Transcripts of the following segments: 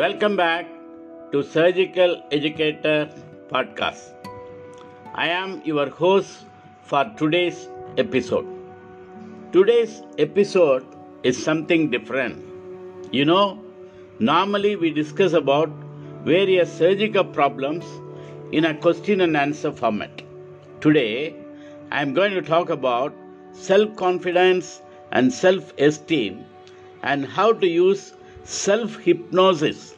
Welcome back to Surgical Educator Podcast. I am your host for today's episode. Today's episode is something different. You know, normally we discuss about various surgical problems in a question and answer format. Today, I am going to talk about self confidence and self esteem and how to use self hypnosis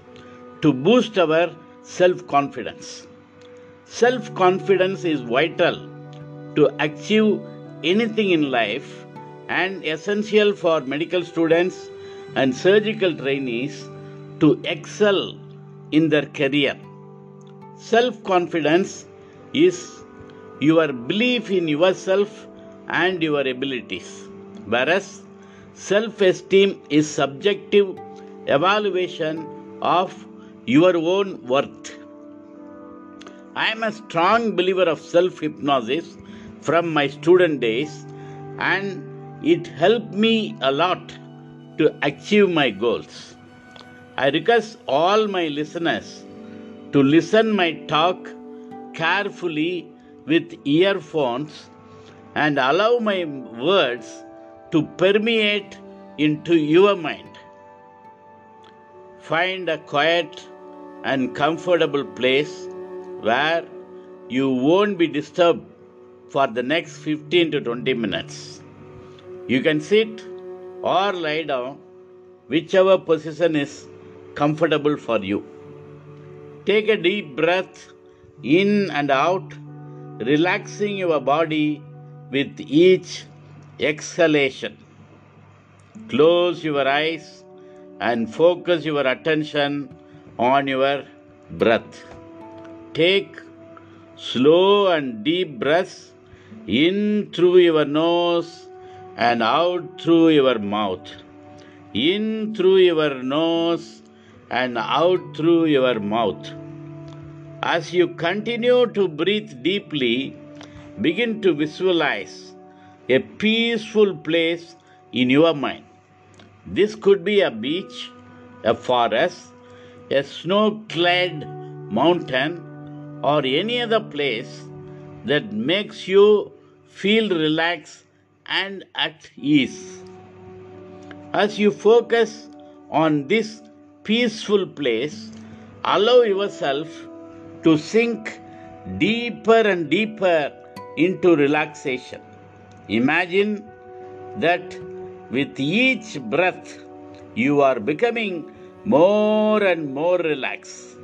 to boost our self confidence. Self confidence is vital to achieve anything in life and essential for medical students and surgical trainees to excel in their career. Self confidence is your belief in yourself and your abilities, whereas self esteem is subjective evaluation of your own worth. I am a strong believer of self hypnosis from my student days, and it helped me a lot to achieve my goals. I request all my listeners to listen my talk carefully with earphones and allow my words to permeate into your mind. Find a quiet and comfortable place where you won't be disturbed for the next 15 to 20 minutes. You can sit or lie down, whichever position is comfortable for you. Take a deep breath in and out, relaxing your body with each exhalation. Close your eyes and focus your attention on your breath. Take slow and deep breaths in through your nose and out through your mouth. In through your nose and out through your mouth. As you continue to breathe deeply, begin to visualize a peaceful place in your mind. This could be a beach, a forest, a snow clad mountain, or any other place that makes you feel relaxed and at ease. As you focus on this peaceful place, allow yourself to sink deeper and deeper into relaxation. Imagine that with each breath, you are becoming more and more relaxed.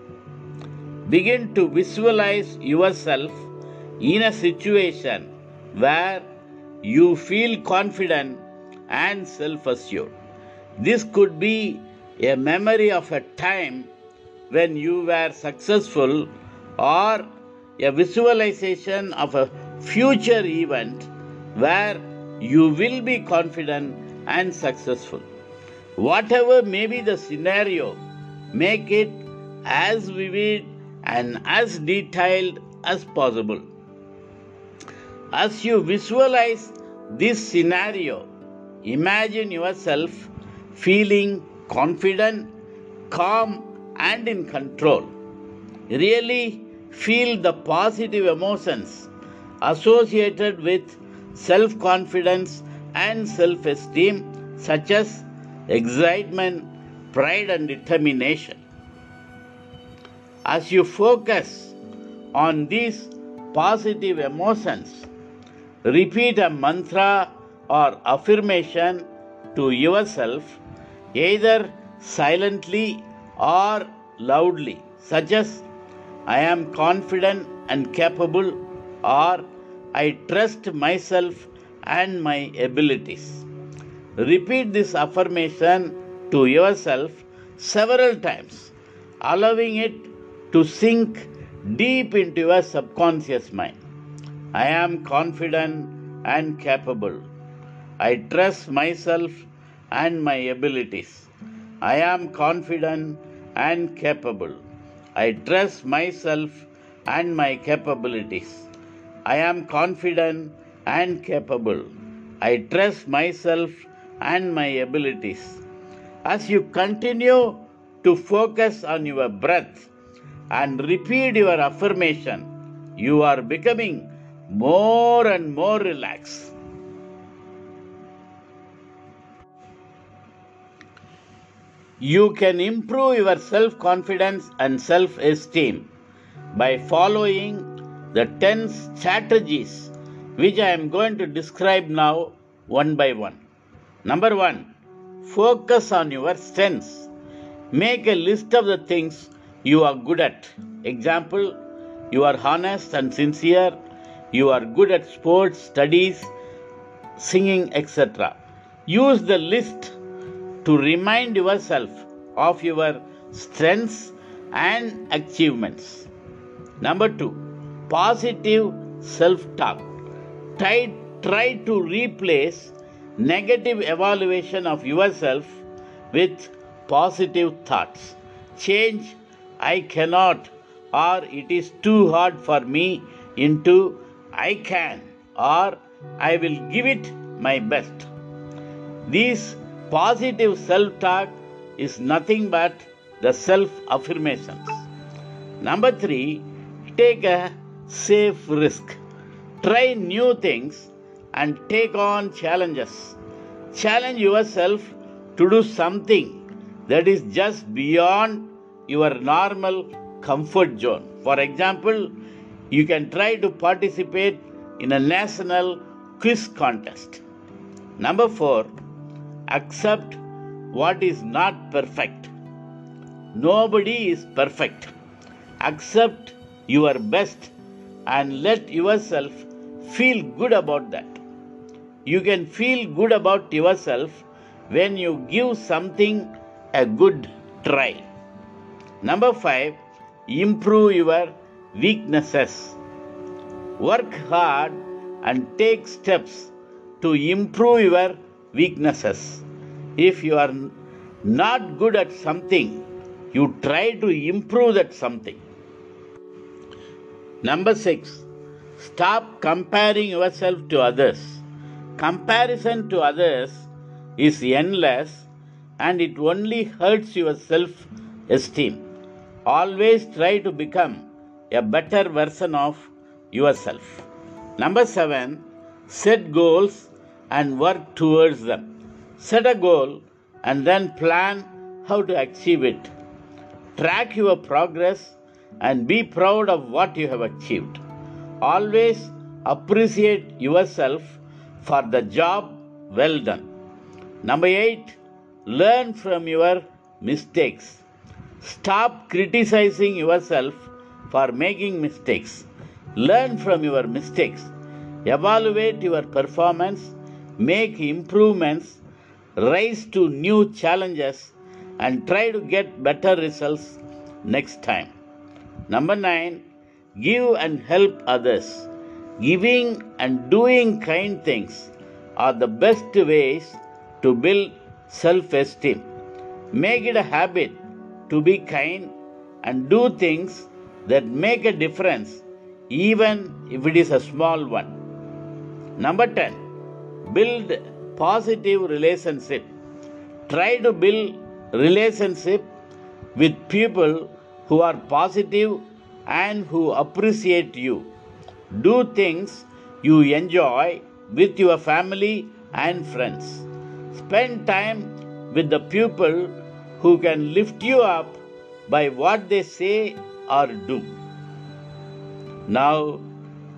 Begin to visualize yourself in a situation where you feel confident and self assured. This could be a memory of a time when you were successful or a visualization of a future event where you will be confident and successful. Whatever may be the scenario, make it as vivid and as detailed as possible. As you visualize this scenario, imagine yourself feeling confident, calm, and in control. Really feel the positive emotions associated with self confidence and self esteem, such as excitement, pride, and determination. As you focus on these positive emotions, repeat a mantra or affirmation to yourself, either silently or loudly, such as I am confident and capable, or I trust myself and my abilities. Repeat this affirmation to yourself several times, allowing it to sink deep into your subconscious mind. I am confident and capable. I trust myself and my abilities. I am confident and capable. I trust myself and my capabilities. I am confident and capable. I trust myself and my abilities. As you continue to focus on your breath and repeat your affirmation, you are becoming more and more relaxed. You can improve your self confidence and self esteem by following the 10 strategies which I am going to describe now one by one. Number one, focus on your strengths. Make a list of the things you are good at. Example, you are honest and sincere, you are good at sports, studies, singing, etc. Use the list to remind yourself of your strengths and achievements. Number two, positive self talk. Try, try to replace negative evaluation of yourself with positive thoughts. Change I cannot or it is too hard for me into I can or I will give it my best. This positive self talk is nothing but the self affirmations. Number three, take a safe risk. Try new things and take on challenges. Challenge yourself to do something that is just beyond your normal comfort zone. For example, you can try to participate in a national quiz contest. Number four, accept what is not perfect. Nobody is perfect. Accept your best and let yourself feel good about that. You can feel good about yourself when you give something a good try. Number five, improve your weaknesses. Work hard and take steps to improve your weaknesses. If you are not good at something, you try to improve that something. Number six, stop comparing yourself to others. Comparison to others is endless and it only hurts your self esteem. Always try to become a better version of yourself. Number seven, set goals and work towards them. Set a goal and then plan how to achieve it. Track your progress and be proud of what you have achieved. Always appreciate yourself for the job well done. Number eight, learn from your mistakes. Stop criticizing yourself for making mistakes. Learn from your mistakes. Evaluate your performance. Make improvements. Rise to new challenges and try to get better results next time. Number nine, give and help others. Giving and doing kind things are the best ways to build self esteem. Make it a habit to be kind and do things that make a difference, even if it is a small one. Number 10, build positive relationship. Try to build relationship with people who are positive and who appreciate you. Do things you enjoy with your family and friends. Spend time with the people who can lift you up by what they say or do. Now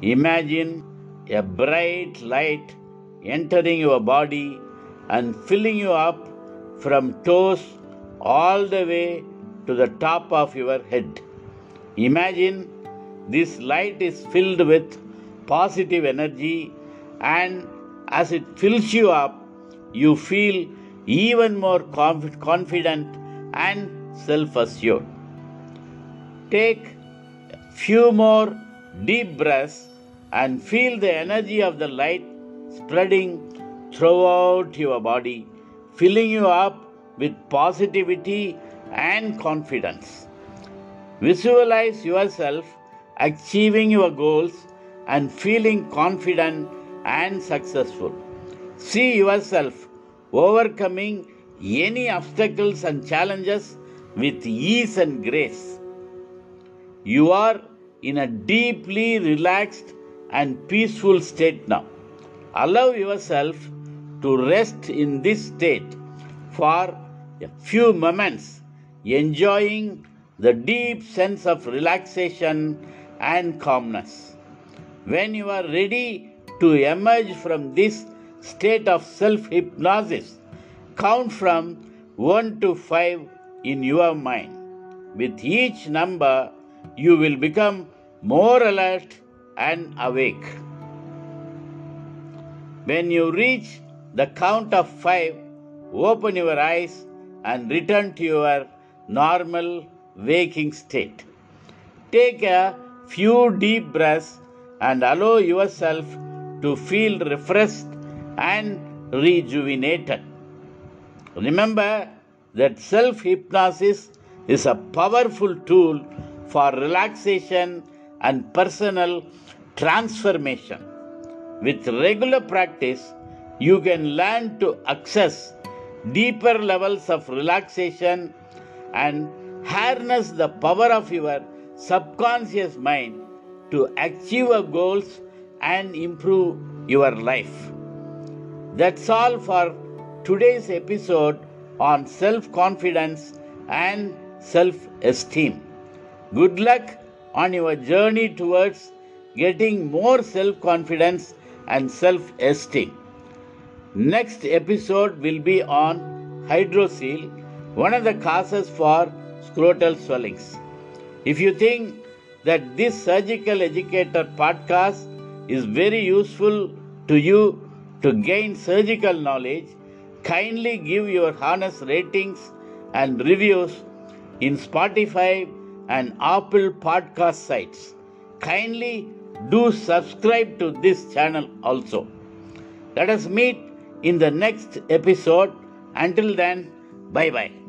imagine a bright light entering your body and filling you up from toes all the way to the top of your head. Imagine this light is filled with positive energy, and as it fills you up, you feel even more conf- confident and self assured. Take few more deep breaths and feel the energy of the light spreading throughout your body, filling you up with positivity and confidence. Visualize yourself achieving your goals and feeling confident and successful. See yourself overcoming any obstacles and challenges with ease and grace. You are in a deeply relaxed and peaceful state now. Allow yourself to rest in this state for a few moments, enjoying the deep sense of relaxation and calmness. When you are ready to emerge from this state of self hypnosis, count from 1 to 5 in your mind. With each number, you will become more alert and awake. When you reach the count of 5, open your eyes and return to your normal waking state. Take a few deep breaths and allow yourself to feel refreshed and rejuvenated. Remember that self hypnosis is a powerful tool for relaxation and personal transformation. With regular practice, you can learn to access deeper levels of relaxation and harness the power of your subconscious mind to achieve your goals and improve your life. That's all for today's episode on self confidence and self esteem. Good luck on your journey towards getting more self confidence and self esteem. Next episode will be on hydrocele, one of the causes for scrotal swellings. If you think that this surgical educator podcast is very useful to you to gain surgical knowledge, kindly give your honest ratings and reviews in Spotify and Apple podcast sites. Kindly do subscribe to this channel also. Let us meet in the next episode. Until then, bye bye.